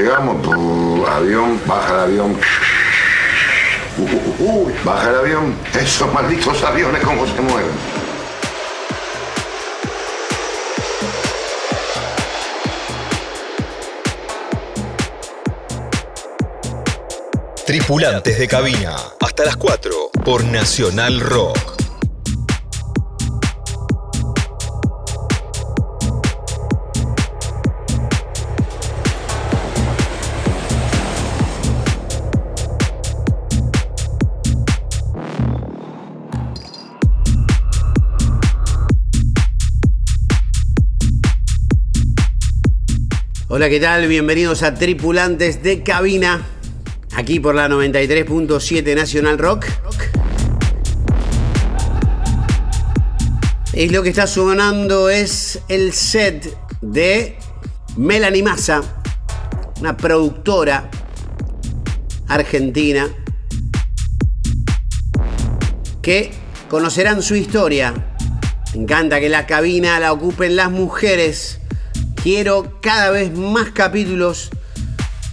llegamos, pu, avión, baja el avión. Uh, uh, uh, baja el avión. Esos malditos aviones, cómo se mueven. Tripulantes de cabina. Hasta las 4 por Nacional Rock. Hola, ¿qué tal? Bienvenidos a Tripulantes de Cabina, aquí por la 93.7 Nacional Rock. Y lo que está sonando es el set de Melanie Massa, una productora argentina que conocerán su historia. Me encanta que la cabina la ocupen las mujeres. Quiero cada vez más capítulos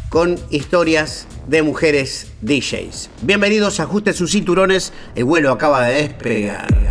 con historias de mujeres DJs. Bienvenidos, ajusten sus cinturones, el vuelo acaba de despegar.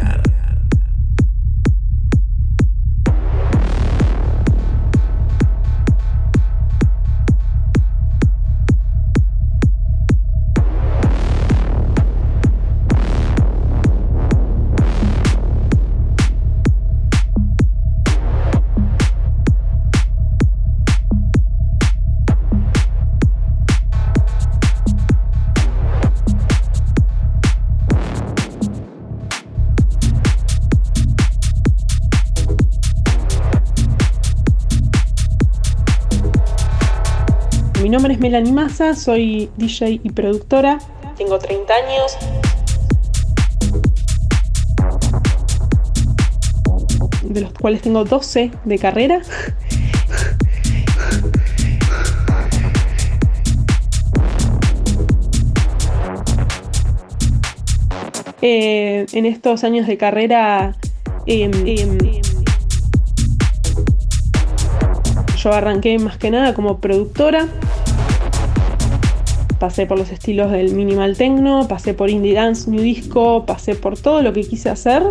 Nombre es Melanie Massa, soy DJ y productora. Tengo 30 años. De los cuales tengo 12 de carrera. Eh, en estos años de carrera em, em, yo arranqué más que nada como productora. Pasé por los estilos del minimal techno, pasé por indie dance, new disco, pasé por todo lo que quise hacer.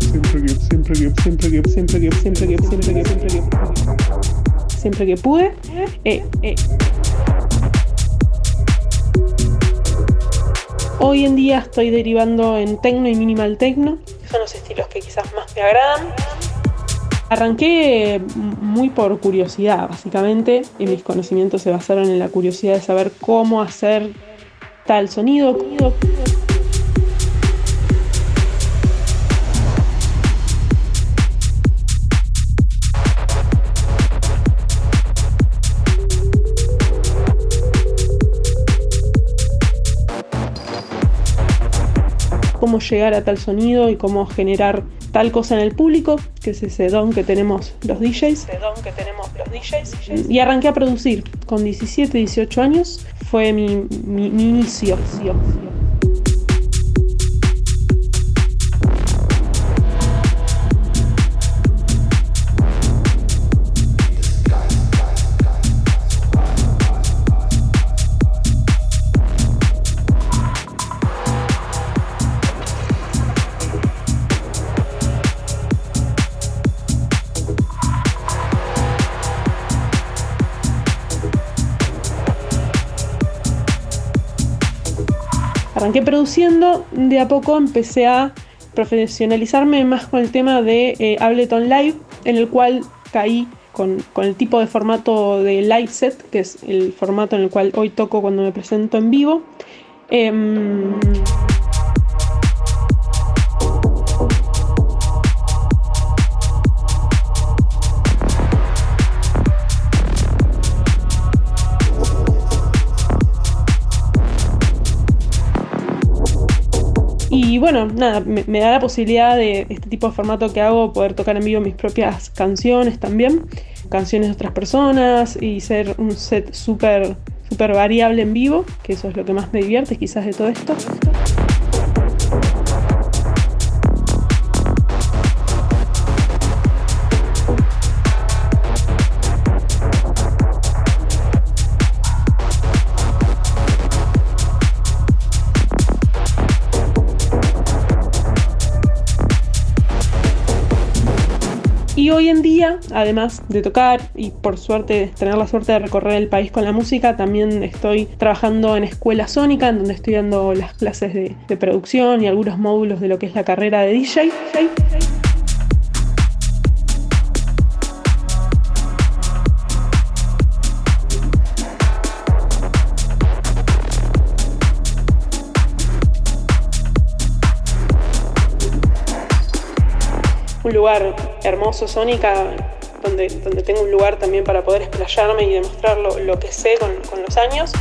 Siempre que, siempre que, siempre que, siempre que, siempre que, siempre que, siempre que, siempre que pude. Eh, eh. Hoy en día estoy derivando en techno y minimal techno. Son los estilos que quizás más me agradan. Arranqué muy por curiosidad, básicamente, y mis conocimientos se basaron en la curiosidad de saber cómo hacer tal sonido. Cómo llegar a tal sonido y cómo generar tal cosa en el público, que es ese don que tenemos los DJs. Ese don que tenemos los DJs. Y arranqué a producir con 17, 18 años. Fue mi, mi, mi inicio. Arranqué produciendo, de a poco empecé a profesionalizarme más con el tema de eh, Ableton Live, en el cual caí con, con, el tipo de formato de live set, que es el formato en el cual hoy toco cuando me presento en vivo. Eh, bueno, nada, me, da la posibilidad de este tipo de formato que hago, poder tocar en vivo mis propias canciones también, canciones de otras personas y ser un set súper súper variable en vivo, que eso es lo que más me divierte quizás de todo esto. Además de tocar y por suerte tener la suerte de recorrer el país con la música, también estoy trabajando en Escuela Sónica, en donde estoy dando las clases de producción y algunos módulos de lo que es la carrera de DJ. Un lugar hermoso, Sónica, donde, donde tengo un lugar también para poder explayarme y demostrar lo, lo que sé con, con los años.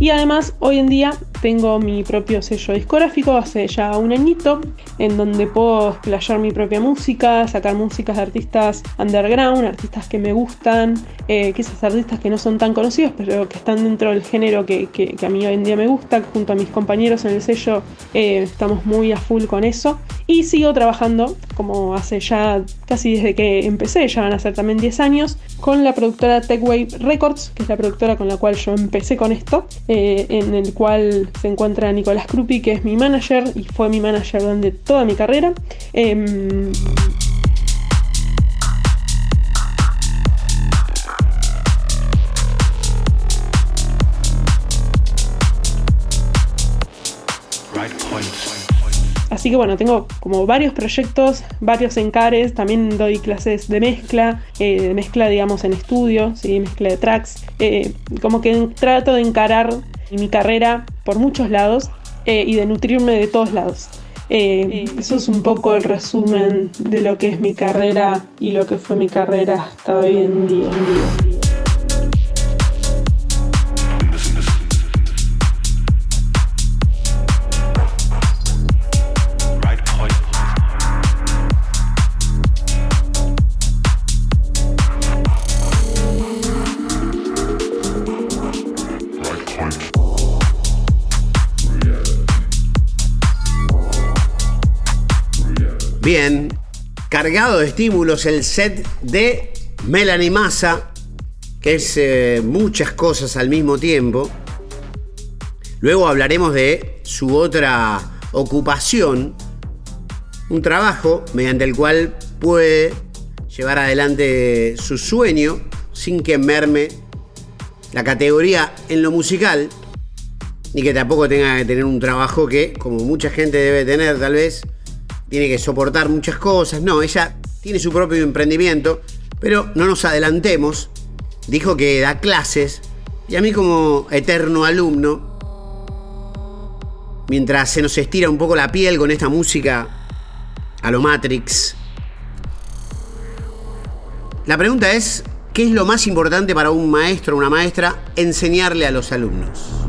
Y además, hoy en día tengo mi propio sello discográfico hace ya un añito, en donde puedo explayar mi propia música, sacar músicas de artistas underground, artistas que me gustan, eh, quizás artistas que no son tan conocidos, pero que están dentro del género que, a mí hoy en día me gusta. Junto a mis compañeros en el sello eh, estamos muy a full con eso. Y sigo trabajando, como hace ya casi desde que empecé, ya van a ser también 10 años, con la productora Techwave Records, que es la productora con la cual yo empecé con esto, eh, en el cual se encuentra Nicolás Krupi, que es mi manager y fue mi manager durante toda mi carrera. Em, Así que bueno, tengo como varios proyectos, varios encares, también doy clases de mezcla, eh, de mezcla digamos en estudio, mezcla de tracks, eh, como que trato de encarar mi carrera por muchos lados eh, y de nutrirme de todos lados. Eso es un poco el resumen de lo que es mi carrera y lo que fue mi carrera hasta hoy en día. Bien, cargado de estímulos el set de Melanie Massa, que es eh, muchas cosas al mismo tiempo. Luego hablaremos de su otra ocupación, un trabajo mediante el cual puede llevar adelante su sueño sin que merme la categoría en lo musical, ni que tampoco tenga que tener un trabajo que, como mucha gente debe tener tal vez, tiene que soportar muchas cosas. No, ella tiene su propio emprendimiento, pero no nos adelantemos. Dijo que da clases y a mí como eterno alumno, mientras se nos estira un poco la piel con esta música a lo Matrix, la pregunta es, ¿qué es lo más importante para un maestro o una maestra enseñarle a los alumnos?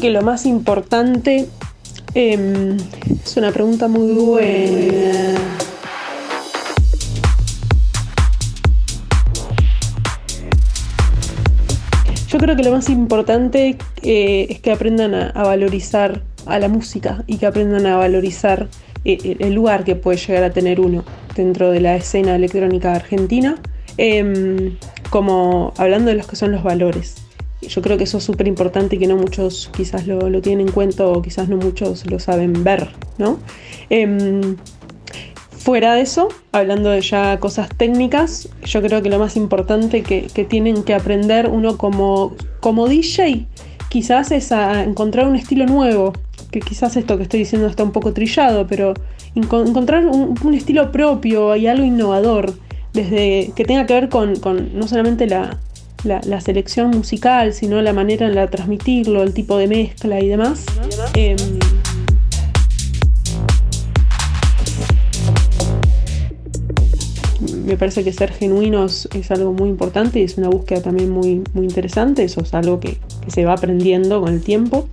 Que lo más importante em, es una pregunta muy buena. Yo creo que lo más importante eh, es que aprendan a, valorizar a la música y que aprendan a valorizar eh, el lugar que puede llegar a tener uno dentro de la escena electrónica argentina, em, como hablando de los que son los valores. Yo creo que eso es súper importante y que no muchos quizás lo, tienen en cuenta o quizás no muchos lo saben ver, ¿no? Em, fuera de eso, hablando de ya cosas técnicas, yo creo que lo más importante que, tienen que aprender uno como, como DJ quizás es a encontrar un estilo nuevo que quizás esto que estoy diciendo está un poco trillado, pero encontrar un, estilo propio y algo innovador, desde que tenga que ver con, no solamente la, selección musical, sino la manera en la transmitirlo, el tipo de mezcla y demás. Em, me parece que ser genuinos es algo muy importante y es una búsqueda también muy, muy interesante. Eso es algo que, se va aprendiendo con el tiempo.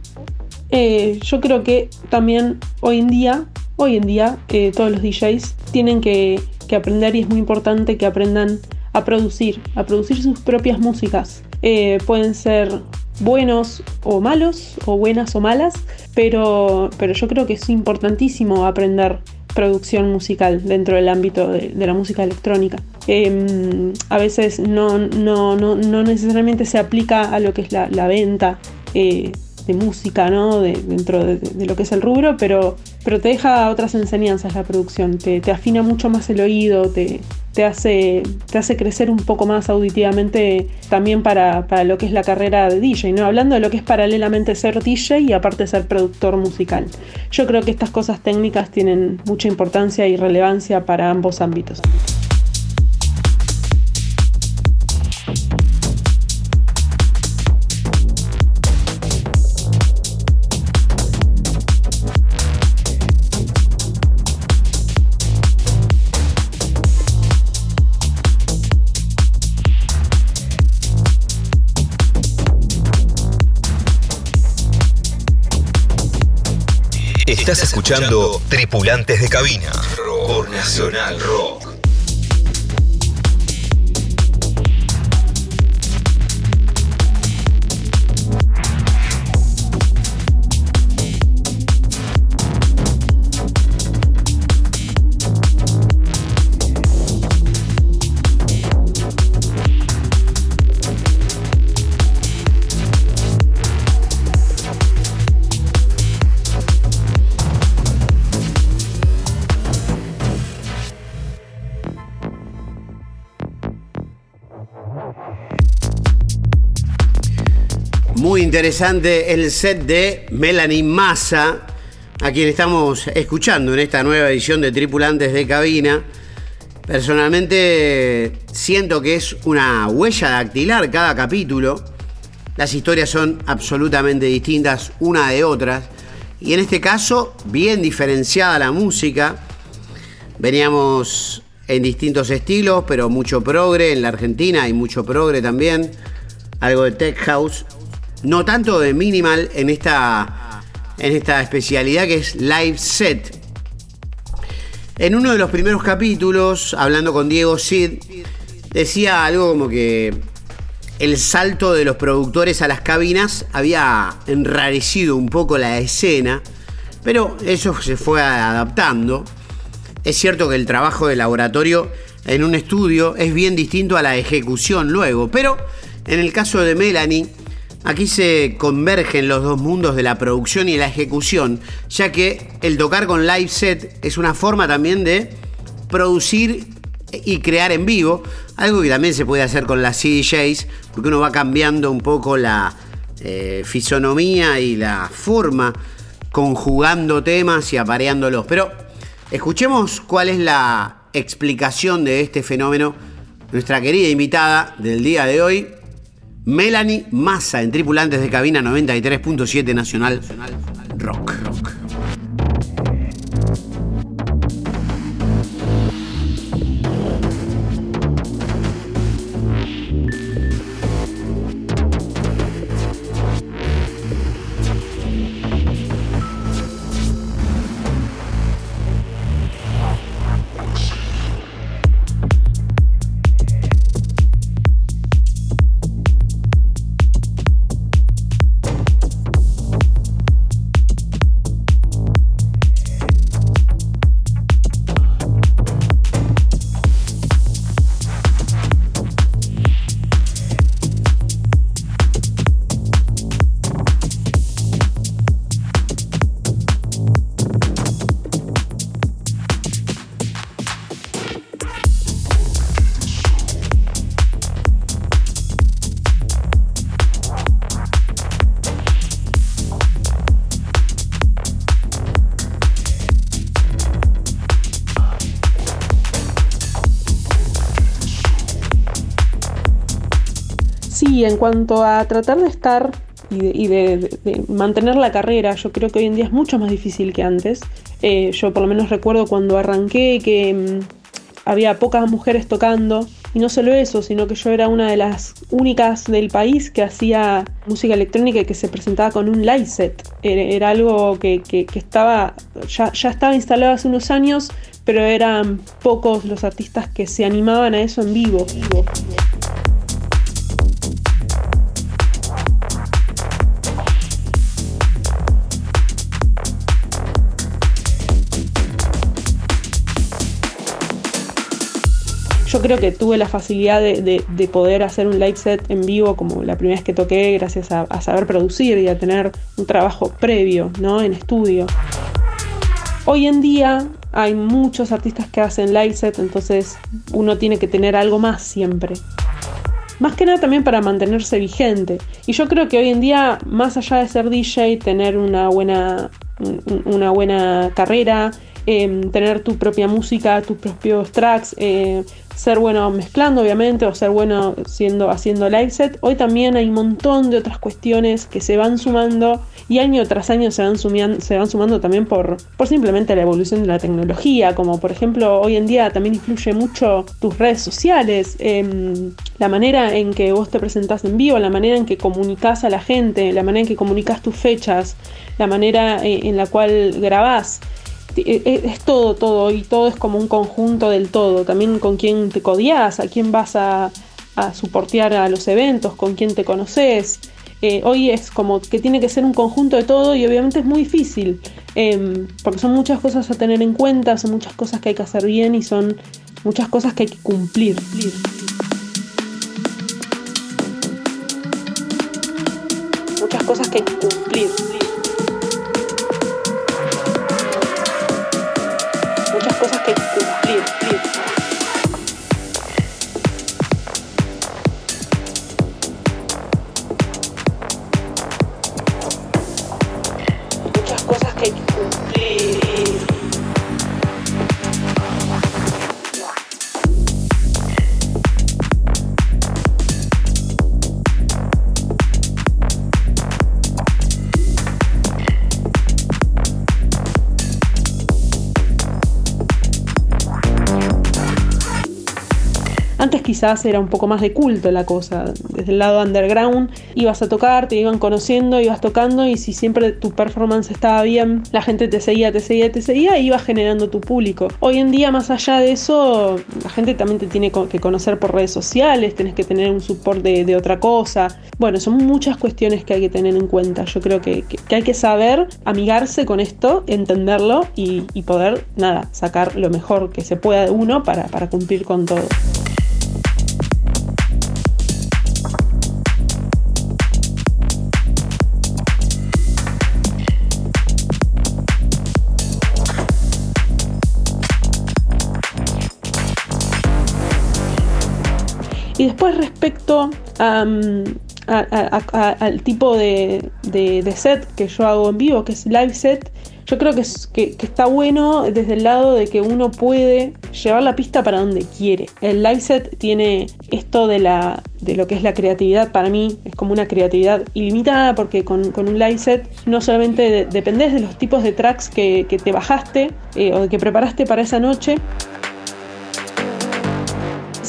Eh, yo creo que también hoy en día, hoy en día, eh, todos los DJs tienen que, aprender y es muy importante que aprendan a producir, a producir sus propias músicas. Eh, pueden ser buenos o malos, o buenas o malas, pero, pero yo creo que es importantísimo aprender producción musical dentro del ámbito de, la música electrónica. Em, a veces no, no, no, necesariamente se aplica a lo que es la, venta eh, de música, ¿no? dentro de, lo que es el rubro, pero, pero te deja otras enseñanzas la producción, te, te afina mucho más el oído, te hace, te hace crecer un poco más auditivamente también para, lo que es la carrera de DJ, ¿no? Hablando de lo que es paralelamente ser DJ y aparte ser productor musical. Yo creo que estas cosas técnicas tienen mucha importancia y relevancia para ambos ámbitos. Estás escuchando Tripulantes de Cabina por Nacional Rock. Interesante el set de Melanie Massa, a quien estamos escuchando en esta nueva edición de Tripulantes de Cabina. Personalmente siento que es una huella dactilar cada capítulo. Las historias son absolutamente distintas una de otras. Y en este caso, bien diferenciada la música. Veníamos en distintos estilos, pero mucho progre en la Argentina y mucho progre también. Algo de tech house no tanto de minimal en esta, en esta especialidad que es live set. En uno de los primeros capítulos, hablando con Diego Sid, decía algo como que el salto de los productores a las cabinas había enrarecido un poco la escena, pero eso se fue adaptando. Es cierto que el trabajo de laboratorio en un estudio es bien distinto a la ejecución luego, pero en el caso de Melanie, Aquí se convergen los dos mundos de la producción y la ejecución, ya que el tocar con live set es una forma también de producir y crear en vivo, algo que también se puede hacer con las CDJs, porque uno va cambiando un poco la eh, fisonomía y la forma, conjugando temas y apareándolos. Pero escuchemos cuál es la explicación de este fenómeno, nuestra querida invitada del día de hoy, Melanie Massa en Tripulantes de Cabina 93.7 Nacional Rock. Sí, en cuanto a tratar de estar y, de, mantener la carrera, yo creo que hoy en día es mucho más difícil que antes. Eh, yo por lo menos recuerdo cuando arranqué que mm, había pocas mujeres tocando. Y no solo eso, sino que yo era una de las únicas del país que hacía música electrónica y que se presentaba con un live set. Era, algo que, estaba, ya, ya estaba instalado hace unos años, pero eran pocos los artistas que se animaban a eso en vivo. Yo creo que tuve la facilidad de, poder hacer un live set en vivo como la primera vez que toqué, gracias a, saber producir y a tener un trabajo previo, ¿no? En estudio. Hoy en día hay muchos artistas que hacen live set, entonces uno tiene que tener algo más siempre. Más que nada también para mantenerse vigente. Y yo creo que hoy en día, más allá de ser DJ, tener una buena, una buena carrera, em, tener tu propia música, tus propios tracks, eh, ser bueno mezclando obviamente o ser bueno siendo, haciendo live set. Hoy también hay un montón de otras cuestiones que se van sumando y año tras año se van, se van sumando también por, por simplemente la evolución de la tecnología, como por ejemplo hoy en día también influye mucho tus redes sociales, em, la manera en que vos te presentás en vivo, la manera en que comunicas a la gente, la manera en que comunicas tus fechas, la manera eh, en la cual grabás. E, e, es todo, todo, y todo es como un conjunto del todo. También con quién te codias, a quién vas a, a soportear a los eventos, con quién te conoces. Eh, hoy es como que tiene que ser un conjunto de todo y obviamente es muy difícil, em, porque son muchas cosas a tener en cuenta, son muchas cosas que hay que hacer bien y son muchas cosas que hay que cumplir. Quizás era un poco más de culto la cosa, desde el lado underground ibas a tocar, te iban conociendo, ibas tocando y si siempre tu performance estaba bien, la gente te seguía, te seguía, te seguía y ibas generando tu público. Hoy en día más allá de eso, la gente también te tiene que conocer por redes sociales, tenés que tener un support de, otra cosa. Bueno, son muchas cuestiones que hay que tener en cuenta. Yo creo que, hay que saber amigarse con esto, entenderlo y, poder, nada, sacar lo mejor que se pueda de uno para cumplir con todo. Después respecto al tipo de, set que yo hago en vivo, que es live set, yo creo que, es, que, está bueno desde el lado de que uno puede llevar la pista para donde quiere. El live set tiene esto de, de lo que es la creatividad para mí, es como una creatividad ilimitada porque con, un live set no solamente dependes de los tipos de tracks que, te bajaste eh, o que preparaste para esa noche,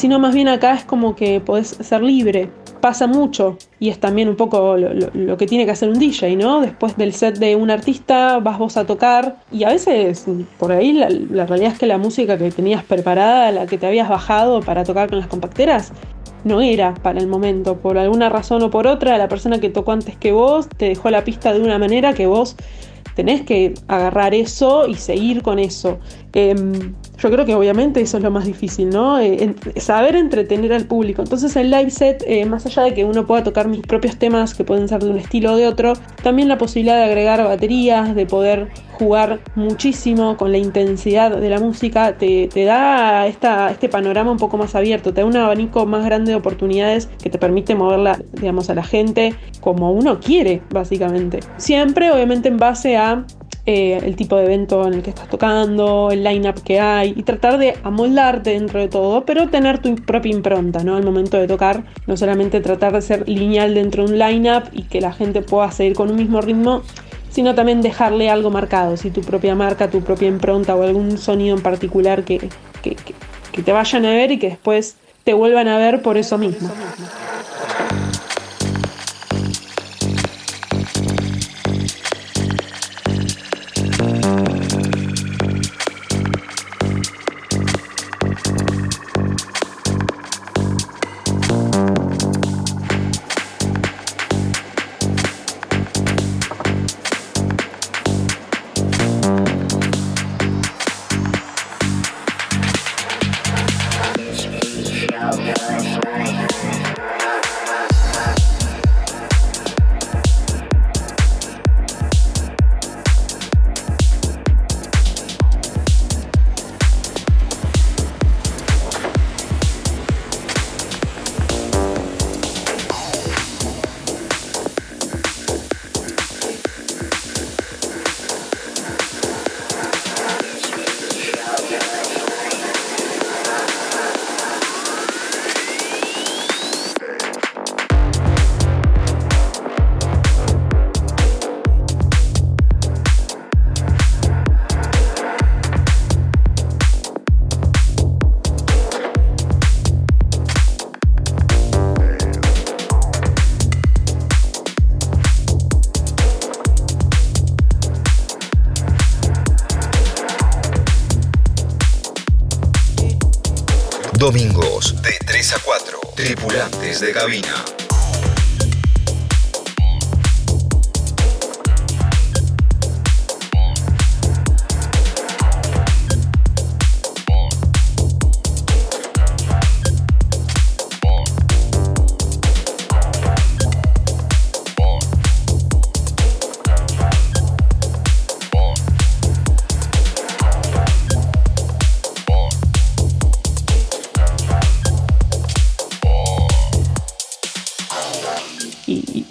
sino más bien acá es como que podés ser libre. Pasa mucho y es también un poco lo, que tiene que hacer un DJ, ¿no? Después del set de un artista vas vos a tocar y a veces por ahí la, la realidad es que la música que tenías preparada, la que te habías bajado para tocar con las compacteras, no era para el momento. Por alguna razón o por otra, la persona que tocó antes que vos te dejó la pista de una manera que vos tenés que agarrar eso y seguir con eso. Em, yo creo que obviamente eso es lo más difícil, ¿no? Eh, saber entretener al público. Entonces el live set, eh, más allá de que uno pueda tocar mis propios temas que pueden ser de un estilo o de otro, también la posibilidad de agregar baterías, de poder jugar muchísimo con la intensidad de la música, te, da esta, este panorama un poco más abierto, te da un abanico más grande de oportunidades que te permite moverla, digamos, a la gente como uno quiere, básicamente. Siempre, obviamente, en base a eh, el tipo de evento en el que estás tocando, el line-up que hay y tratar de amoldarte dentro de todo, pero tener tu propia impronta, ¿no? Al momento de tocar, no solamente tratar de ser lineal dentro de un line-up y que la gente pueda seguir con un mismo ritmo, sino también dejarle algo marcado, si tu propia marca, tu propia impronta o algún sonido en particular que, que, que te vayan a ver y que después te vuelvan a ver por eso mismo.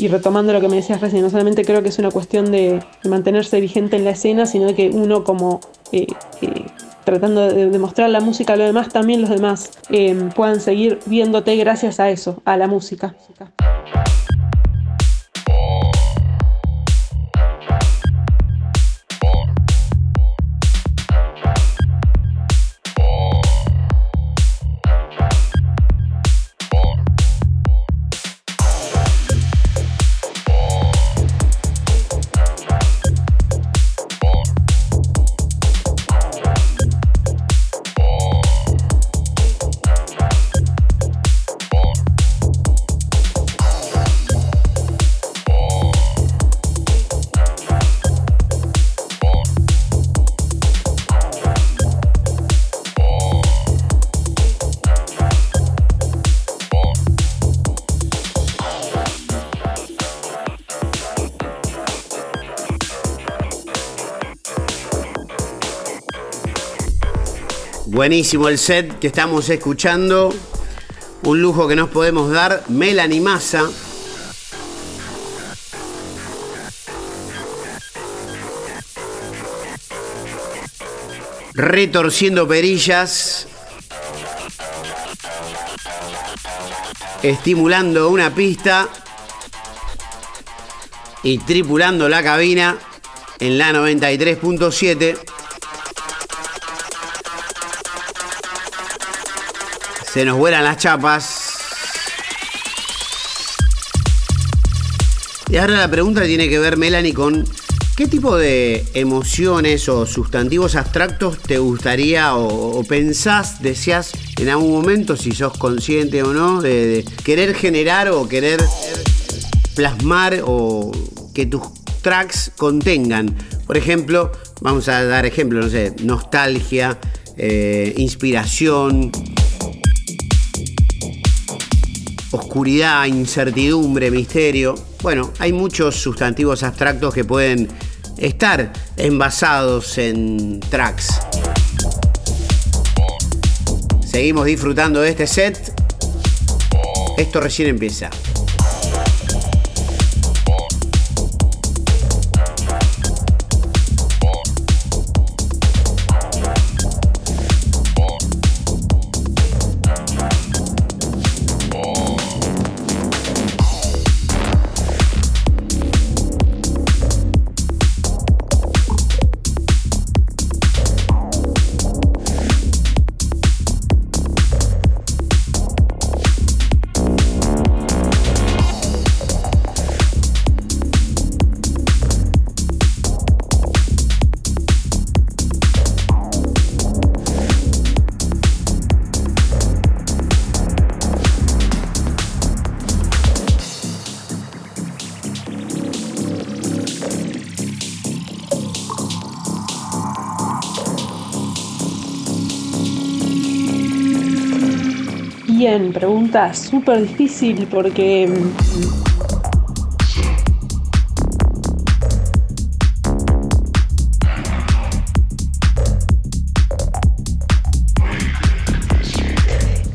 Retomando lo que me decías recién, no solamente creo que es una cuestión de, mantenerse vigente en la escena, sino de que uno como eh, eh, tratando de demostrar la música a los demás, también los demás eh, puedan seguir viéndote gracias a eso, a la música. Buenísimo el set que estamos escuchando. Un lujo que nos podemos dar. Melanie Massa. Retorciendo perillas. Estimulando una pista. Y tripulando la cabina en la 93.7. Se nos vuelan las chapas. Y ahora la pregunta tiene que ver, Melanie, con qué tipo de emociones o sustantivos abstractos te gustaría o, pensás, deseas en algún momento, si sos consciente o no, de, querer generar o querer plasmar o que tus tracks contengan. Por ejemplo, vamos a dar ejemplo, no sé, nostalgia, eh, inspiración, oscuridad, incertidumbre, misterio. Bueno, hay muchos sustantivos abstractos que pueden estar envasados en tracks. Seguimos disfrutando de este set. Esto recién empieza. Pregunta súper difícil porque mm,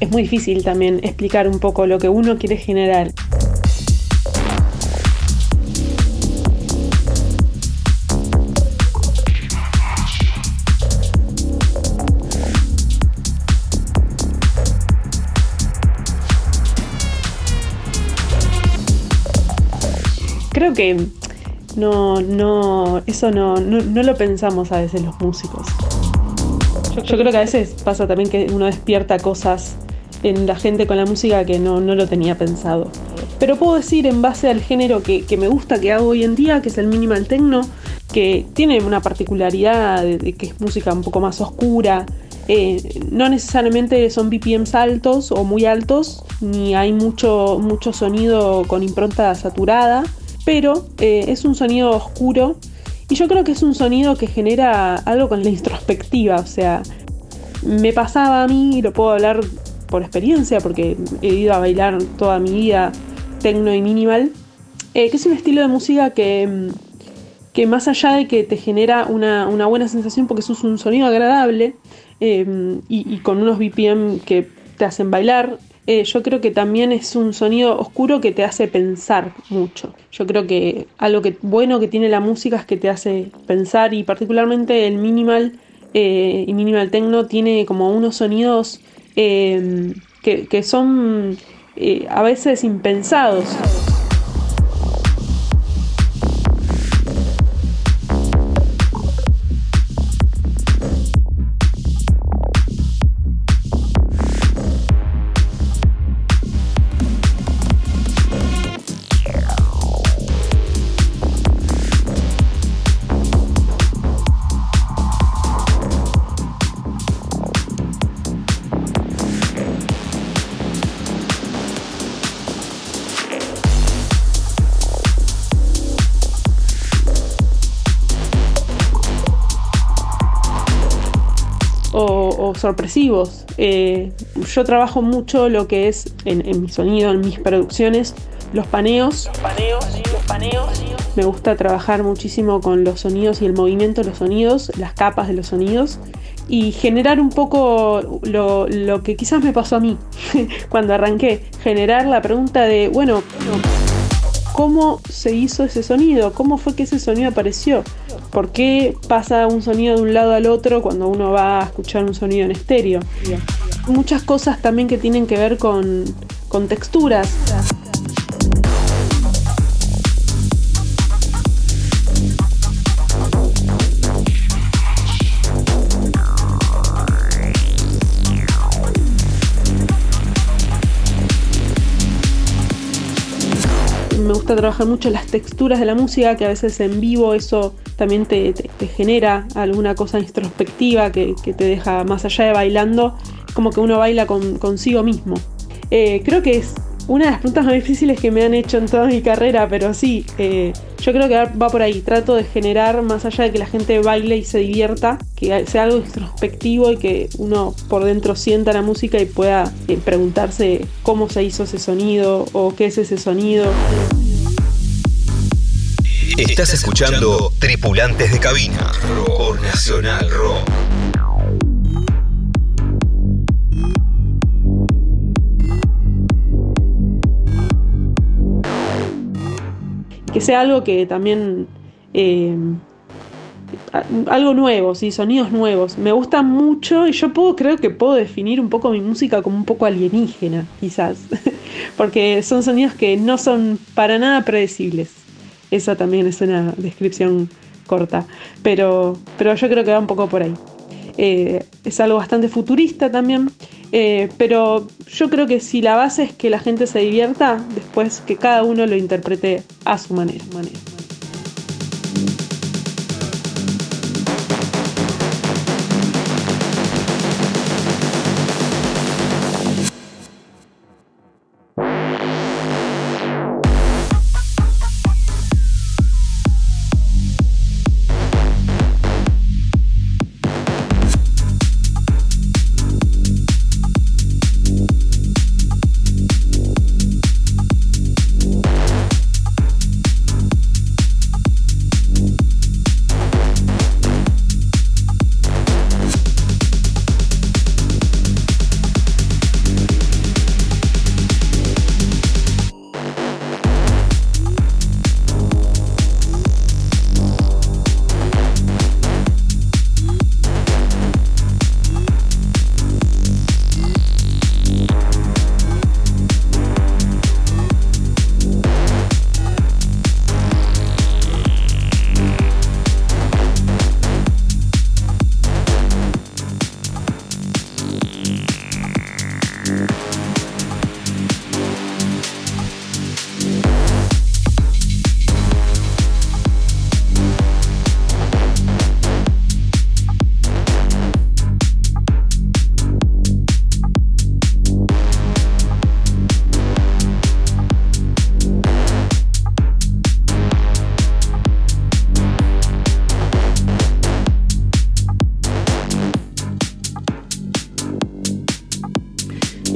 es muy difícil también explicar un poco lo que uno quiere generar. Creo que no, no, eso no, no, lo pensamos a veces los músicos. Yo creo que a veces pasa también que uno despierta cosas en la gente con la música que no, lo tenía pensado. Pero puedo decir en base al género que, me gusta que hago hoy en día, que es el minimal techno, que tiene una particularidad de, que es música un poco más oscura. Eh, no necesariamente son BPMs altos o muy altos, ni hay mucho, mucho sonido con impronta saturada, pero eh, es un sonido oscuro y yo creo que es un sonido que genera algo con la introspectiva, o sea, me pasaba a mí, y lo puedo hablar por experiencia, porque he ido a bailar toda mi vida tecno y minimal, eh, que es un estilo de música que, que más allá de que te genera una, buena sensación porque es un sonido agradable eh, y, con unos BPM que te hacen bailar, eh, yo creo que también es un sonido oscuro que te hace pensar mucho. Yo creo que algo que, bueno que tiene la música es que te hace pensar y particularmente el minimal y minimal techno tiene como unos sonidos eh, que, que, son eh, a veces impensados. Sorpresivos. Eh, yo trabajo mucho lo que es en, mi sonido, en mis producciones, los paneos. Los paneos, los paneos. Me gusta trabajar muchísimo con los sonidos y el movimiento de los sonidos, las capas de los sonidos y generar un poco lo, lo que quizás me pasó a mí cuando arranqué, generar la pregunta de, bueno, ¿cómo se hizo ese sonido? ¿Cómo fue que ese sonido apareció? ¿Por qué pasa un sonido de un lado al otro cuando uno va a escuchar un sonido en estéreo? Muchas cosas también que tienen que ver con, con texturas. Gusta trabajar mucho las texturas de la música, que a veces en vivo eso también te, genera alguna cosa introspectiva que, te deja más allá de bailando, como que uno baila consigo mismo. Eh, creo que es una de las preguntas más difíciles que me han hecho en toda mi carrera, pero sí, eh, yo creo que va por ahí. Trato de generar, más allá de que la gente baile y se divierta, que sea algo introspectivo y que uno por dentro sienta la música y pueda eh, preguntarse cómo se hizo ese sonido o qué es ese sonido. Estás escuchando Tripulantes de Cabina por Nacional Rock. que sea algo que también eh, algo nuevo, ¿sí? sonidos nuevos. Me gustan mucho y yo puedo, creo que puedo definir un poco mi música como un poco alienígena, quizás, porque son sonidos que no son para nada predecibles. Esa también es una descripción corta, pero, pero yo creo que va un poco por ahí. Eh, es algo bastante futurista también, eh, pero yo creo que si la base es que la gente se divierta, después que cada uno lo interprete a su manera. manera.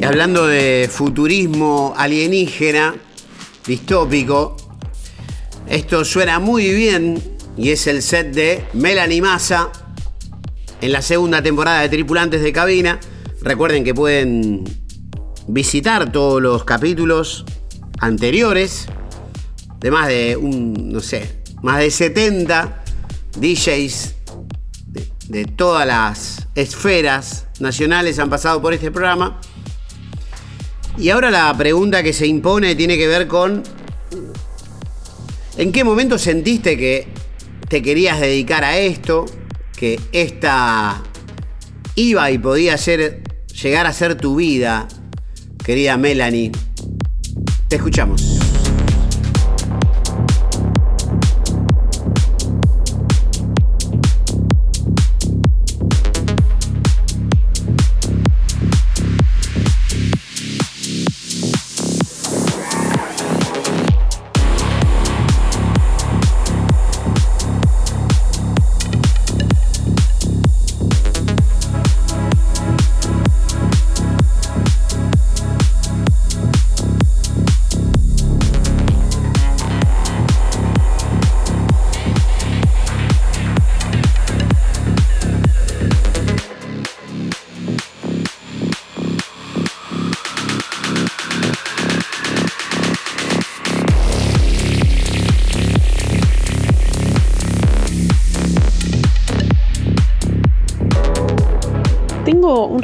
Hablando de futurismo alienígena, distópico, esto suena muy bien y es el set de Melanie Massa en la segunda temporada de Tripulantes de Cabina. Recuerden que pueden visitar todos los capítulos anteriores de más de un, no sé, más de 70 DJs de, de todas las esferas nacionales han pasado por este programa. Y ahora la pregunta que se impone tiene que ver con ¿en qué momento sentiste que te querías dedicar a esto? Que esta iba y podía ser, llegar a ser tu vida, querida Melanie. Te escuchamos.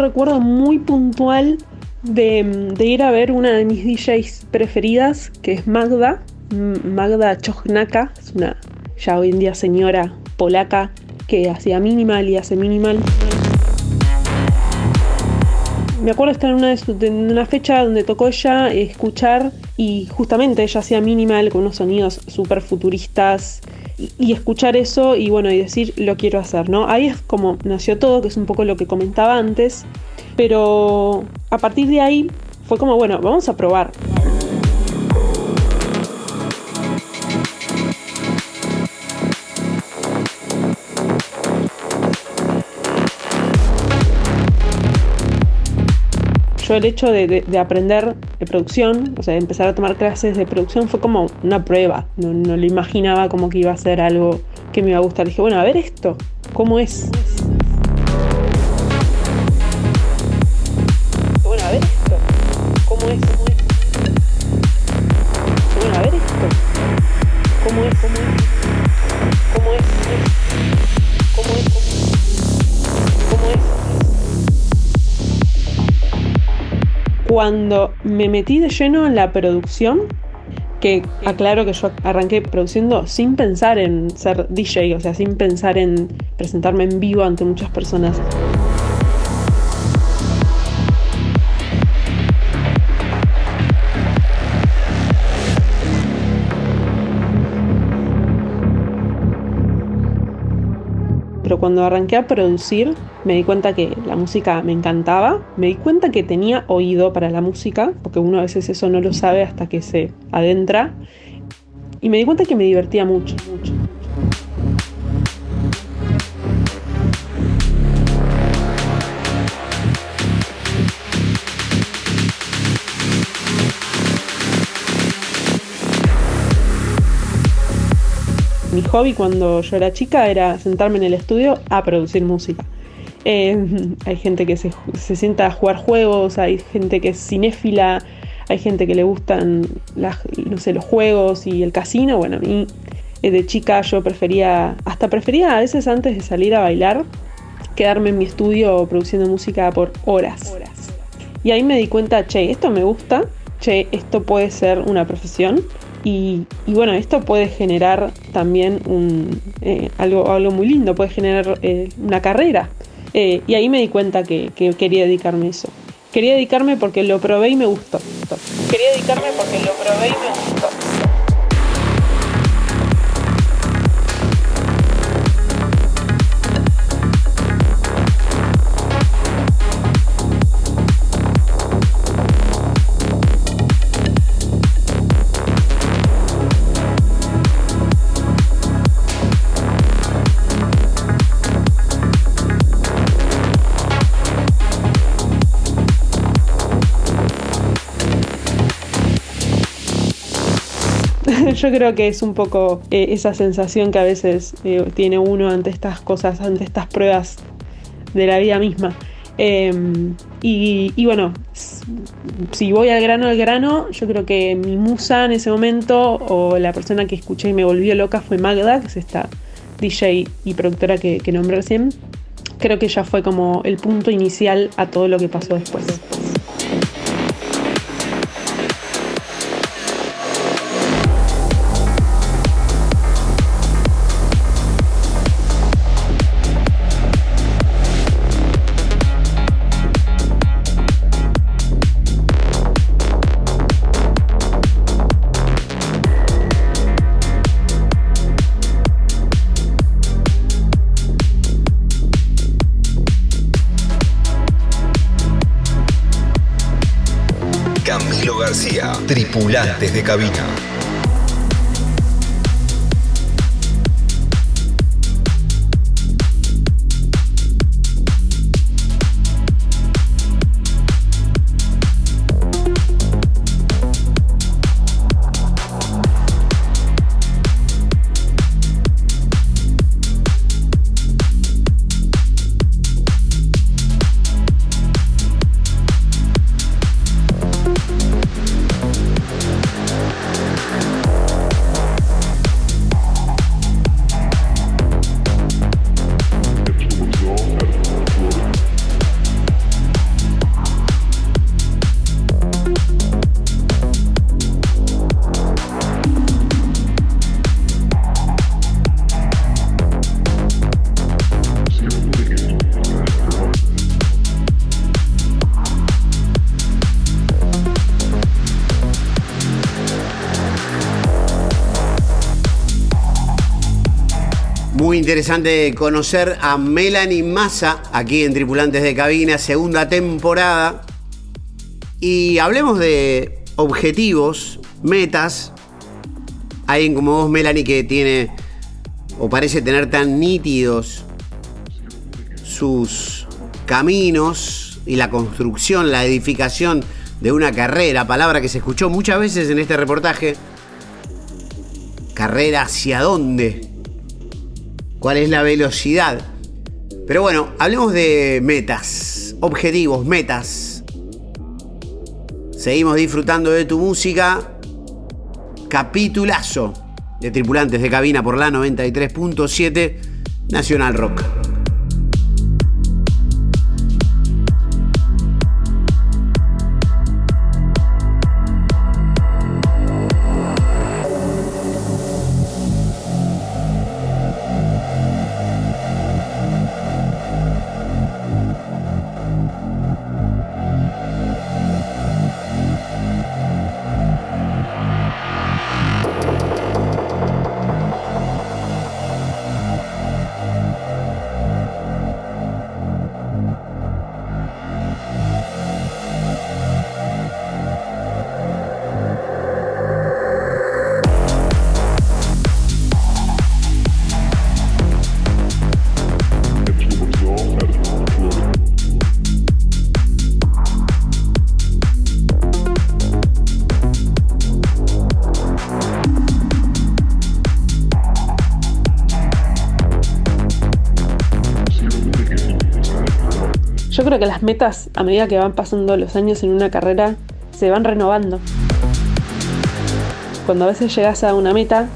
Recuerdo muy puntual de, ir a ver una de mis DJs preferidas, que es Magda, Magda Chochnaka, es una ya hoy en día señora polaca que hacía minimal y hace minimal. Me acuerdo estar en una, de de una fecha donde tocó ella, escuchar y justamente ella hacía minimal con unos sonidos súper futuristas y, escuchar eso y bueno, y decir lo quiero hacer, ¿no? Ahí es como nació todo, que es un poco lo que comentaba antes, pero a partir de ahí fue como, bueno, vamos a probar. Yo el hecho de, de- de aprender de producción, o sea, de empezar a tomar clases de producción fue como una prueba. No lo imaginaba como que iba a ser algo que me iba a gustar. Dije, bueno, a ver esto, ¿cómo es? Cuando me metí de lleno en la producción, que aclaro que yo arranqué produciendo sin pensar en ser DJ, o sea, sin pensar en presentarme en vivo ante muchas personas. Cuando arranqué a producir, me di cuenta que la música me encantaba. Me di cuenta que tenía oído para la música, porque uno a veces eso no lo sabe hasta que se adentra. Y me di cuenta que me divertía mucho, mucho. Mi hobby cuando yo era chica era sentarme en el estudio a producir música. Eh, hay gente que se, se sienta a jugar juegos, hay gente que es cinéfila, hay gente que le gustan no sé, los juegos y el casino. Bueno, a mí eh, de chica yo prefería, hasta prefería a veces antes de salir a bailar, quedarme en mi estudio produciendo música por horas. Y ahí me di cuenta, che, esto me gusta, che, esto puede ser una profesión. Y, bueno, esto puede generar también un, eh, algo, algo muy lindo, puede generar eh, una carrera. Eh, y ahí me di cuenta que, que quería dedicarme a eso. Quería dedicarme porque lo probé y me gustó. Quería dedicarme porque lo probé y me gustó. yo creo que es un poco eh, esa sensación que a veces eh, tiene uno ante estas cosas, ante estas pruebas de la vida misma. Em, y, bueno, si voy al grano al grano, yo creo que mi musa en ese momento, o la persona que escuché y me volvió loca, fue Magda, que es esta DJ y productora que, que nombré recién. Creo que ella fue como el punto inicial a todo lo que pasó después. Tripulantes de cabina. Interesante conocer a Melanie Massa aquí en Tripulantes de Cabina, segunda temporada. Y hablemos de objetivos, metas. Alguien como vos, Melanie, que tiene o parece tener tan nítidos sus caminos y la construcción, la edificación de una carrera, palabra que se escuchó muchas veces en este reportaje. Carrera hacia dónde? Cuál es la velocidad. Pero bueno, hablemos de metas, objetivos, metas. Seguimos disfrutando de tu música. Capitulazo de tripulantes de cabina por la 93.7 Nacional Rock. Que las metas, a medida que van pasando los años en una carrera, se van renovando. Cuando a veces llegas a una meta,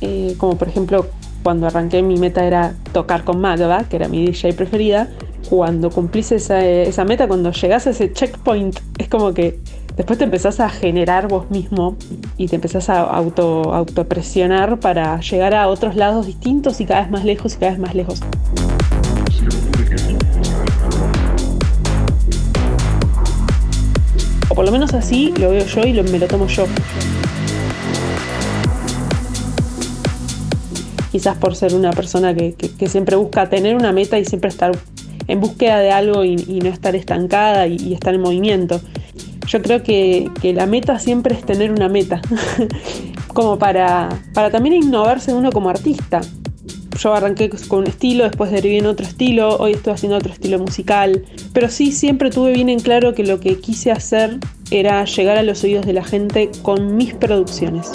eh, como por ejemplo cuando arranqué mi meta era tocar con Magda, que era mi DJ preferida, cuando cumplís esa, esa meta, cuando llegás a ese checkpoint, es como que después te empezás a generar vos mismo y te empezás a auto, autopresionar para llegar a otros lados distintos y cada vez más lejos y cada vez más lejos. Por lo menos así lo veo yo y me lo tomo yo. Quizás por ser una persona que, siempre busca tener una meta y siempre estar en búsqueda de algo y, no estar estancada y, estar en movimiento. Yo creo que, la meta siempre es tener una meta, como para, para también innovarse uno como artista yo arranqué con un estilo, después derivé en otro estilo, hoy estoy haciendo otro estilo musical, pero sí siempre tuve bien en claro que lo que quise hacer era llegar a los oídos de la gente con mis producciones.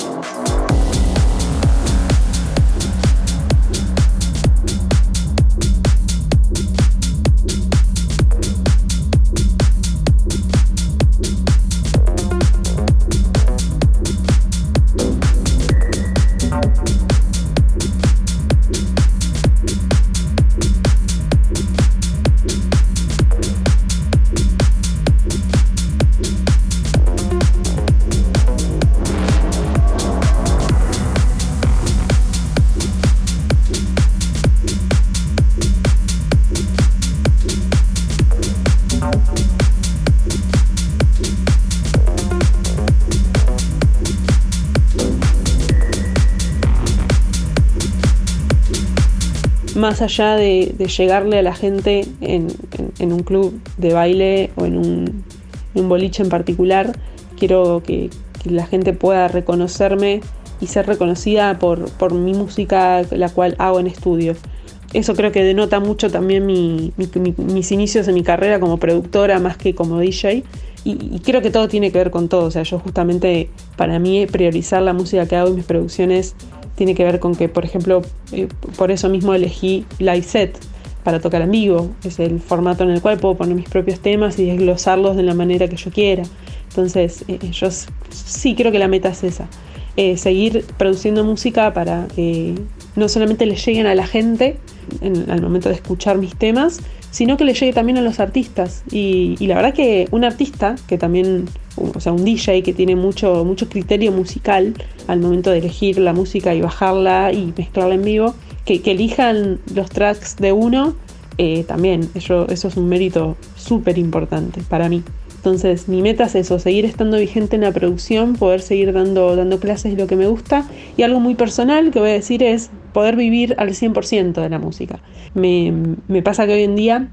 Más allá de, llegarle a la gente en, un club de baile o en un, boliche en particular, quiero que, la gente pueda reconocerme y ser reconocida por, mi música, la cual hago en estudio eso creo que denota mucho también mis inicios en mi carrera como productora más que como DJ. Y, creo que todo tiene que ver con todo. O sea, yo justamente para mí priorizar la música que hago y mis producciones tiene que ver con que, por ejemplo, eh, por eso mismo elegí Live Set para tocar en vivo. Es el formato en el cual puedo poner mis propios temas y desglosarlos de la manera que yo quiera. Entonces, eh, yo sí creo que la meta es esa. Eh, seguir produciendo música para que no solamente le lleguen a la gente, en, al momento de escuchar mis temas, sino que le llegue también a los artistas. Y, la verdad que un artista, que también, o sea, un DJ que tiene mucho, mucho criterio musical al momento de elegir la música y bajarla y mezclarla en vivo, que, elijan los tracks de uno, eh, también, eso, eso es un mérito súper importante para mí. Entonces, mi meta es eso, seguir estando vigente en la producción, poder seguir dando, dando clases de lo que me gusta. Y algo muy personal que voy a decir es poder vivir al 100% de la música. Me, me pasa que hoy en día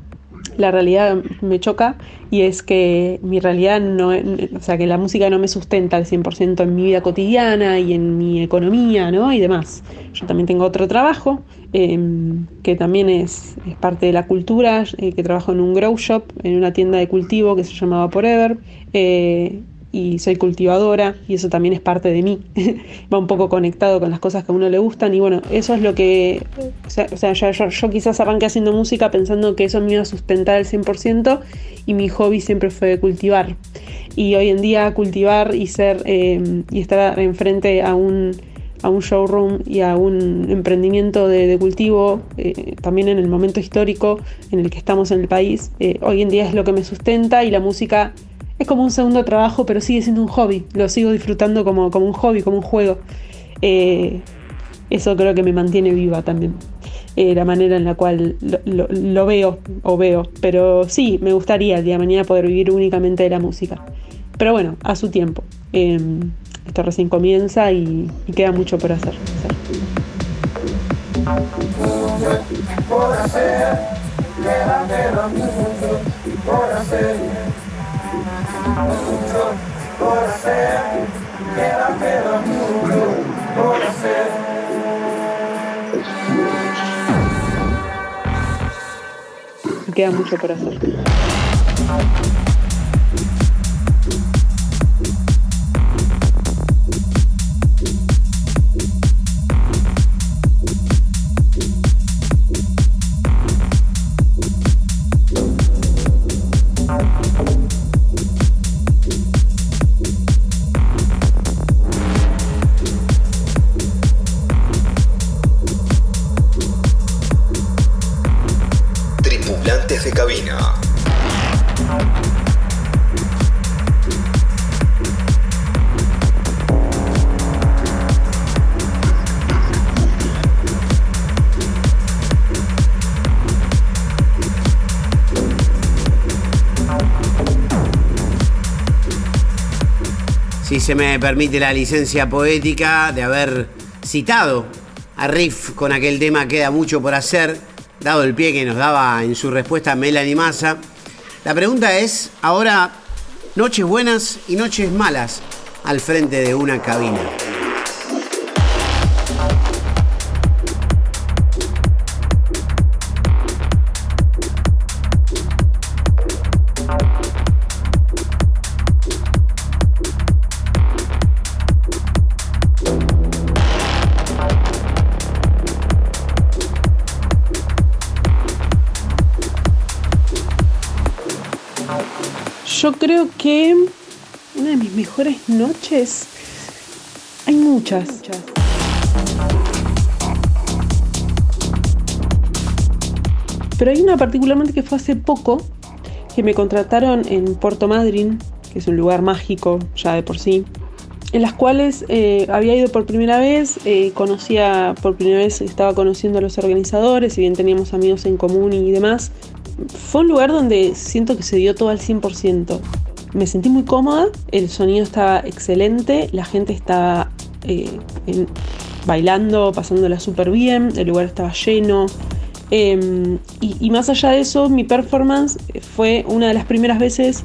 la realidad me choca y es que mi realidad no, o sea, que la música no me sustenta al 100% en mi vida cotidiana y en mi economía, ¿no? Y demás. Yo también tengo otro trabajo em, que también es, parte de la cultura, eh, que trabajo en un grow shop, en una tienda de cultivo que se llamaba Forever. Eh, y soy cultivadora y eso también es parte de mí. Va un poco conectado con las cosas que a uno le gustan y bueno, eso es lo que, o sea, yo, quizás arranqué haciendo música pensando que eso me iba a sustentar al 100% y mi hobby siempre fue cultivar. Y hoy en día cultivar y ser eh, y estar enfrente a un a un showroom y a un emprendimiento de, cultivo, eh, también en el momento histórico en el que estamos en el país, eh, hoy en día es lo que me sustenta y la música es como un segundo trabajo, pero sigue siendo un hobby. Lo sigo disfrutando como, como un hobby, como un juego. Eh, eso creo que me mantiene viva también. Eh, la manera en la cual lo, veo o veo. Pero sí, me gustaría el día de mañana poder vivir únicamente de la música. Pero bueno, a su tiempo. Em, esto recién comienza y, queda mucho por hacer. Hacer mucho por hacer, queda pero mucho por hacer. Queda mucho por hacer. Se me permite la licencia poética de haber citado a Riff con aquel tema Queda mucho por hacer, dado el pie que nos daba en su respuesta Melanie Massa. La pregunta es, ahora, noches buenas y noches malas al frente de una cabina. Yo creo que una de mis mejores noches, hay muchas. Pero hay una particularmente que fue hace poco, que me contrataron en Puerto Madryn, que es un lugar mágico ya de por sí, en las cuales eh, había ido por primera vez, eh, conocía por primera vez, estaba conociendo a los organizadores, si bien teníamos amigos en común y demás, fue un lugar donde siento que se dio todo al 100%. Me sentí muy cómoda, el sonido estaba excelente, la gente estaba eh, bailando, pasándola súper bien, el lugar estaba lleno, Em, y, más allá de eso, mi performance fue una de las primeras veces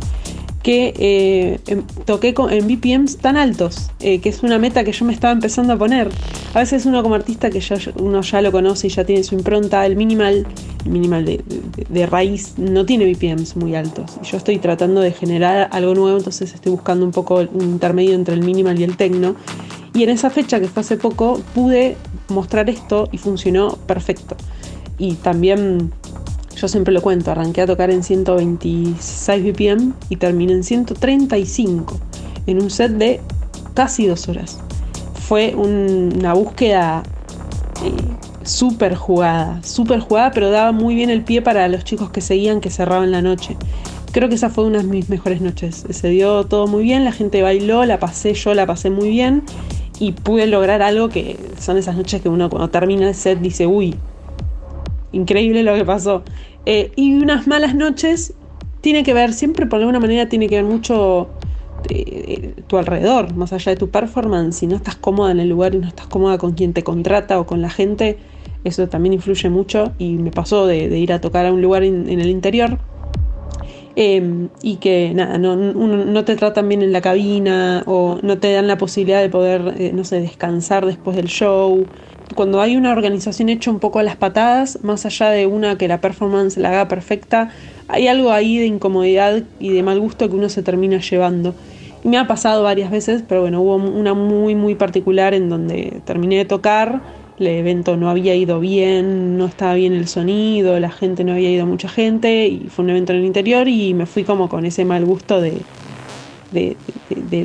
que eh, em, toqué en BPMs tan altos, eh, que es una meta que yo me estaba empezando a poner. A veces uno como artista que ya, uno ya lo conoce y ya tiene su impronta, el minimal, el minimal de, raíz no tiene BPMs muy altos. Yo estoy tratando de generar algo nuevo, entonces estoy buscando un poco un intermedio entre el minimal y el techno. Y en esa fecha, que fue hace poco, pude mostrar esto y funcionó perfecto. Y también yo siempre lo cuento, arranqué a tocar en 126 BPM y terminé en 135 en un set de casi dos horas. Fue una búsqueda eh, súper jugada, súper jugada, pero daba muy bien el pie para los chicos que seguían, que cerraban la noche. Creo que esa fue una de mis mejores noches. Se dio todo muy bien, la gente bailó, la pasé, yo la pasé muy bien y pude lograr algo que son esas noches que uno cuando termina el set dice, uy, increíble lo que pasó. Eh, y unas malas noches tiene que ver, siempre por alguna manera tiene que ver mucho eh, tu alrededor, más allá de tu performance. Si no estás cómoda en el lugar y no estás cómoda con quien te contrata o con la gente, eso también influye mucho. Y me pasó de, ir a tocar a un lugar en el interior em, y que nada, no, no, te tratan bien en la cabina o no te dan la posibilidad de poder, eh, no sé, descansar después del show cuando hay una organización hecha un poco a las patadas, más allá de una que la performance la haga perfecta, hay algo ahí de incomodidad y de mal gusto que uno se termina llevando. Y me ha pasado varias veces, pero bueno, hubo una muy, muy particular en donde terminé de tocar, el evento no había ido bien, no estaba bien el sonido, la gente no había ido mucha gente, y fue un evento en el interior y me fui como con ese mal gusto de, de,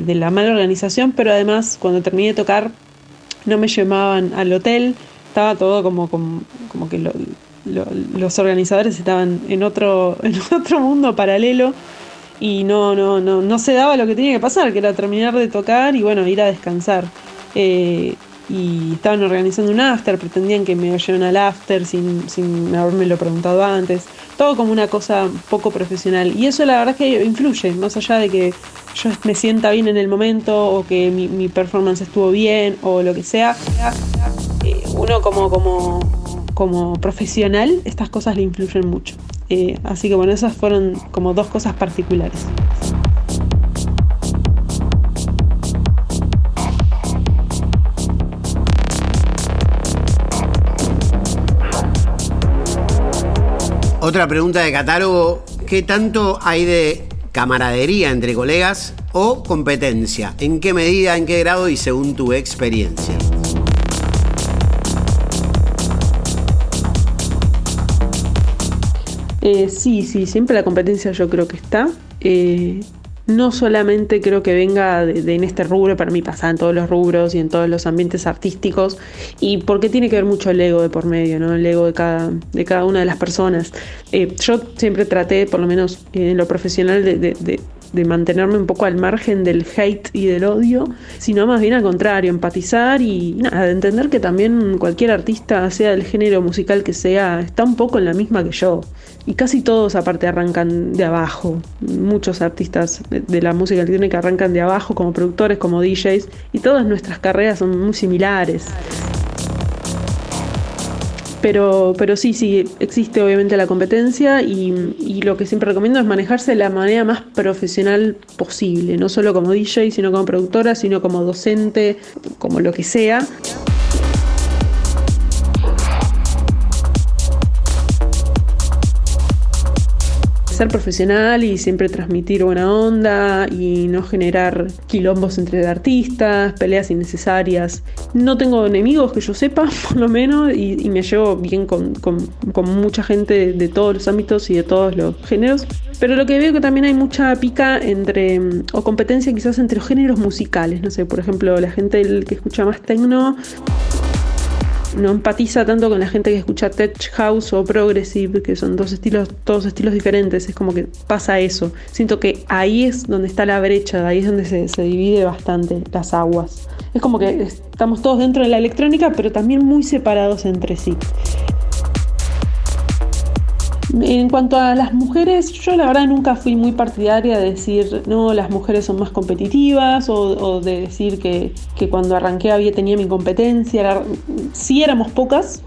de la mala organización, pero además cuando terminé de tocar no me llamaban al hotel, estaba todo como, como, que los organizadores estaban en otro, en otro mundo paralelo y no, no, no, no se daba lo que tenía que pasar, que era terminar de tocar y bueno, ir a descansar. Eh, y estaban organizando un after, pretendían que me lleven al after sin, sin haberme lo preguntado antes. Todo como una cosa poco profesional. Y eso la verdad es que influye, más allá de que yo me sienta bien en el momento o que mi, performance estuvo bien o lo que sea. Eh, uno como, como, como profesional, estas cosas le influyen mucho. Eh, así que bueno, esas fueron como dos cosas particulares. Otra pregunta de catálogo, ¿qué tanto hay de camaradería entre colegas o competencia? ¿En qué medida, en qué grado y según tu experiencia? Eh, sí, sí, siempre la competencia yo creo que está. Eh, no solamente creo que venga de, en este rubro, para mí pasa en todos los rubros y en todos los ambientes artísticos, y porque tiene que ver mucho el ego de por medio, ¿no? El ego de cada, de cada una de las personas. Eh, yo siempre traté, por lo menos en lo profesional, de, mantenerme un poco al margen del hate y del odio, sino más bien al contrario, empatizar y nada, entender que también cualquier artista, sea del género musical que sea, está un poco en la misma que yo. Y casi todos aparte arrancan de abajo. Muchos artistas de la música electrónica arrancan de abajo como productores, como DJs, y todas nuestras carreras son muy similares. Pero, pero sí, sí, existe obviamente la competencia y, y, lo que siempre recomiendo es manejarse de la manera más profesional posible, no solo como DJ, sino como productora, sino como docente, como lo que sea. Ser profesional y siempre transmitir buena onda y no generar quilombos entre artistas, peleas innecesarias. No tengo enemigos que yo sepa, por lo menos, y, me llevo bien con, mucha gente de, todos los ámbitos y de todos los géneros. Pero lo que veo que también hay mucha pica entre, o competencia quizás entre los géneros musicales. No sé, por ejemplo, la gente que escucha más techno no empatiza tanto con la gente que escucha tech house o progressive, que son dos estilos, todos estilos diferentes. Es como que pasa eso. Siento que ahí es donde está la brecha, ahí es donde se, se divide bastante las aguas. Es como que estamos todos dentro de la electrónica, pero también muy separados entre sí. En cuanto a las mujeres, yo la verdad nunca fui muy partidaria de decir, no, las mujeres son más competitivas o, de decir que, cuando arranqué había tenía mi competencia. Sí éramos pocas,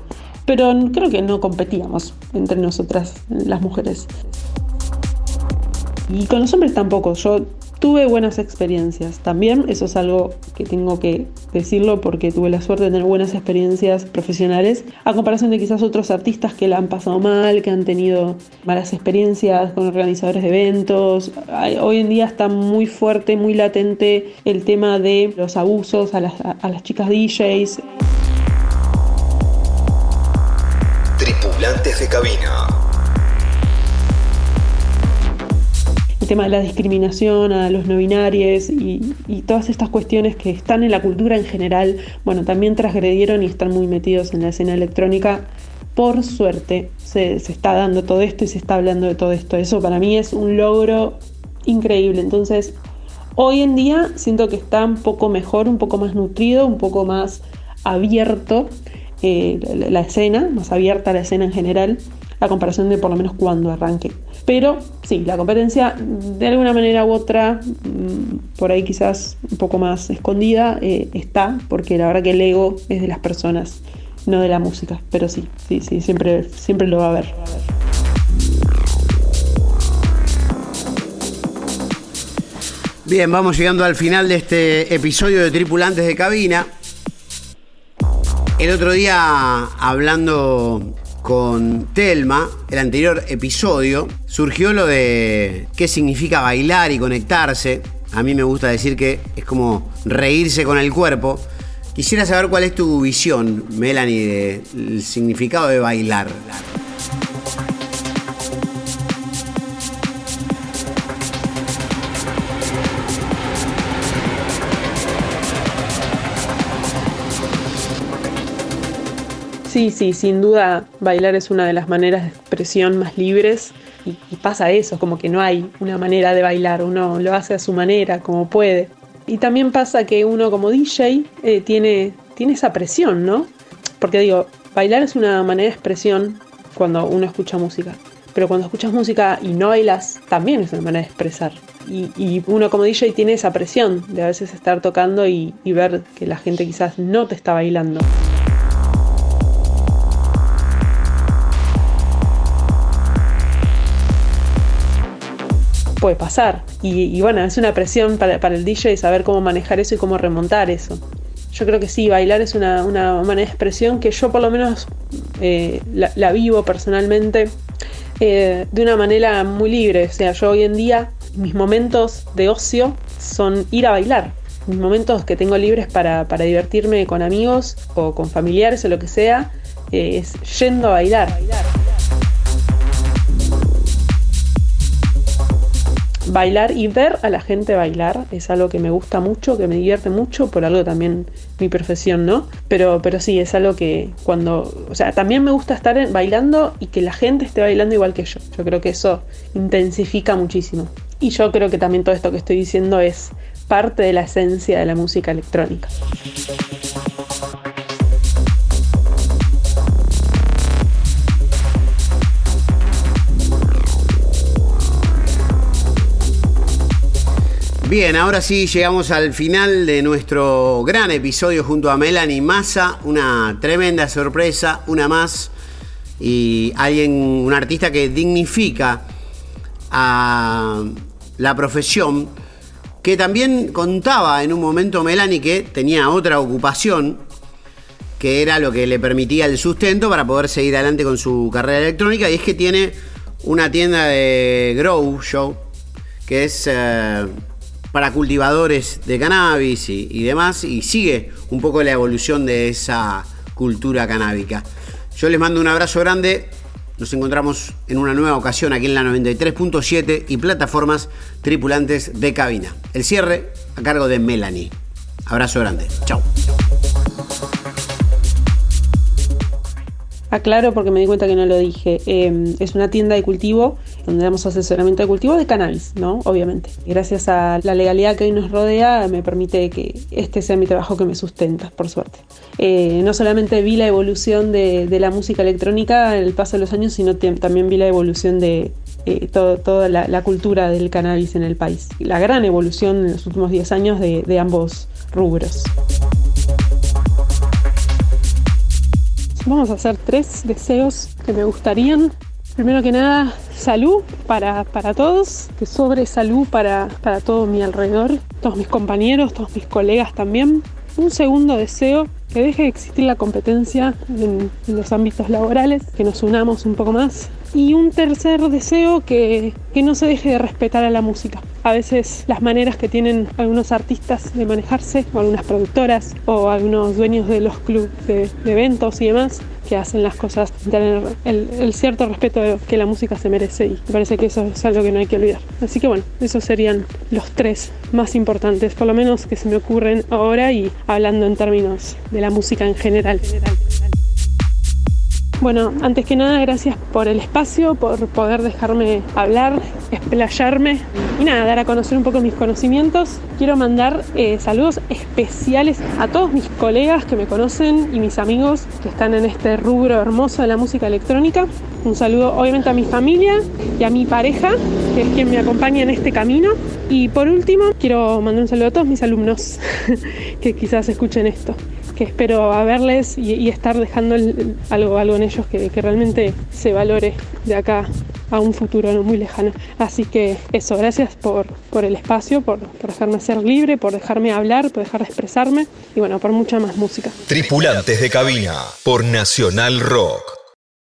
pero creo que no competíamos entre nosotras, las mujeres. Y con los hombres tampoco. Tuve buenas experiencias. También eso es algo que tengo que decirlo porque tuve la suerte de tener buenas experiencias profesionales a comparación de quizás otros artistas que la han pasado mal, que han tenido malas experiencias con organizadores de eventos. Hoy en día está muy fuerte, muy latente el tema de los abusos a las, a las chicas DJs. Tripulantes de cabina. Tema de la discriminación a los no binarios y, todas estas cuestiones que están en la cultura en general, bueno, también transgredieron y están muy metidos en la escena electrónica. Por suerte se, está dando todo esto y se está hablando de todo esto. Eso para mí es un logro increíble. Entonces, hoy en día siento que está un poco mejor, un poco más nutrido, un poco más abierto eh, la, la escena, más abierta la escena en general a comparación de por lo menos cuando arranque. Pero sí, la competencia de alguna manera u otra, mm, por ahí quizás un poco más escondida, eh, está, porque la verdad que el ego es de las personas, no de la música. Pero sí, sí, sí, siempre, siempre lo va a haber. Bien, vamos llegando al final de este episodio de Tripulantes de Cabina. El otro día, hablando con Telma, el anterior episodio, surgió lo de qué significa bailar y conectarse. A mí me gusta decir que es como reírse con el cuerpo. Quisiera saber cuál es tu visión, Melanie, del significado de bailar. Sí, sí, sin duda bailar es una de las maneras de expresión más libres y, pasa eso, como que no hay una manera de bailar, uno lo hace a su manera, como puede. Y también pasa que uno como DJ eh, tiene, tiene esa presión, ¿no? Porque digo, bailar es una manera de expresión cuando uno escucha música. Pero cuando escuchas música y no bailas, también es una manera de expresar. Y, uno como DJ tiene esa presión de a veces estar tocando y ver que la gente quizás no te está bailando. Puede pasar. Y, bueno, es una presión para, el DJ saber cómo manejar eso y cómo remontar eso. Yo creo que sí, bailar es una, manera de expresión que yo por lo menos eh, la, vivo personalmente eh, de una manera muy libre. O sea, yo hoy en día mis momentos de ocio son ir a bailar. Mis momentos que tengo libres para, divertirme con amigos o con familiares o lo que sea, eh, es yendo a bailar y ver a la gente bailar es algo que me gusta mucho, que me divierte mucho, por algo también mi profesión, ¿no? Pero, pero sí, es algo que cuando, o sea, también me gusta estar bailando y que la gente esté bailando igual que yo. Yo creo que eso intensifica muchísimo. Y yo creo que también todo esto que estoy diciendo es parte de la esencia de la música electrónica. Bien, ahora sí llegamos al final de nuestro gran episodio junto a Melanie Massa. Una tremenda sorpresa, una más. Y alguien, un artista que dignifica a la profesión. Que también contaba en un momento Melanie que tenía otra ocupación, que era lo que le permitía el sustento para poder seguir adelante con su carrera electrónica. Y es que tiene una tienda de Grow Show, que es. Eh, para cultivadores de cannabis y, demás, y sigue un poco la evolución de esa cultura canábica. Yo les mando un abrazo grande, nos encontramos en una nueva ocasión aquí en la 93.7 y plataformas tripulantes de cabina. El cierre a cargo de Melanie. Abrazo grande, chao. Aclaro porque me di cuenta que no lo dije. Em, es una tienda de cultivo donde damos asesoramiento de cultivo de cannabis, ¿no? Obviamente. Gracias a la legalidad que hoy nos rodea, me permite que este sea mi trabajo que me sustenta, por suerte. Eh, no solamente vi la evolución de, la música electrónica en el paso de los años, sino también vi la evolución de eh, toda la, cultura del cannabis en el país. La gran evolución en los últimos 10 años de ambos rubros. vamos a hacer tres deseos que me gustarían. Primero que nada, salud para, para todos, que sobre salud para, para todo mi alrededor, todos mis compañeros, todos mis colegas también. Un segundo deseo, que deje de existir la competencia en, en los ámbitos laborales, que nos unamos un poco más, y un tercer deseo que, que no se deje de respetar a la música. A veces las maneras que tienen algunos artistas de manejarse, o algunas productoras, o algunos dueños de los clubes de, eventos y demás, que hacen las cosas, tener el, cierto respeto que la música se merece y me parece que eso es algo que no hay que olvidar. Así que bueno, esos serían los tres más importantes, por lo menos que se me ocurren ahora y hablando en términos de la música en general. Bueno, antes que nada, gracias por el espacio, por poder dejarme hablar, explayarme y nada, dar a conocer un poco mis conocimientos. Quiero mandar eh, saludos especiales a todos mis colegas que me conocen y mis amigos que están en este rubro hermoso de la música electrónica. Un saludo obviamente a mi familia y a mi pareja, que es quien me acompaña en este camino. Y por último, quiero mandar un saludo a todos mis alumnos que quizás escuchen esto que espero a verles y, estar dejando algo, algo en ellos que, realmente se valore de acá a un futuro no muy lejano. Así que eso, gracias por, el espacio, por, dejarme ser libre, por dejarme hablar, por dejar de expresarme y bueno, por mucha más música. Tripulantes de cabina por Nacional Rock.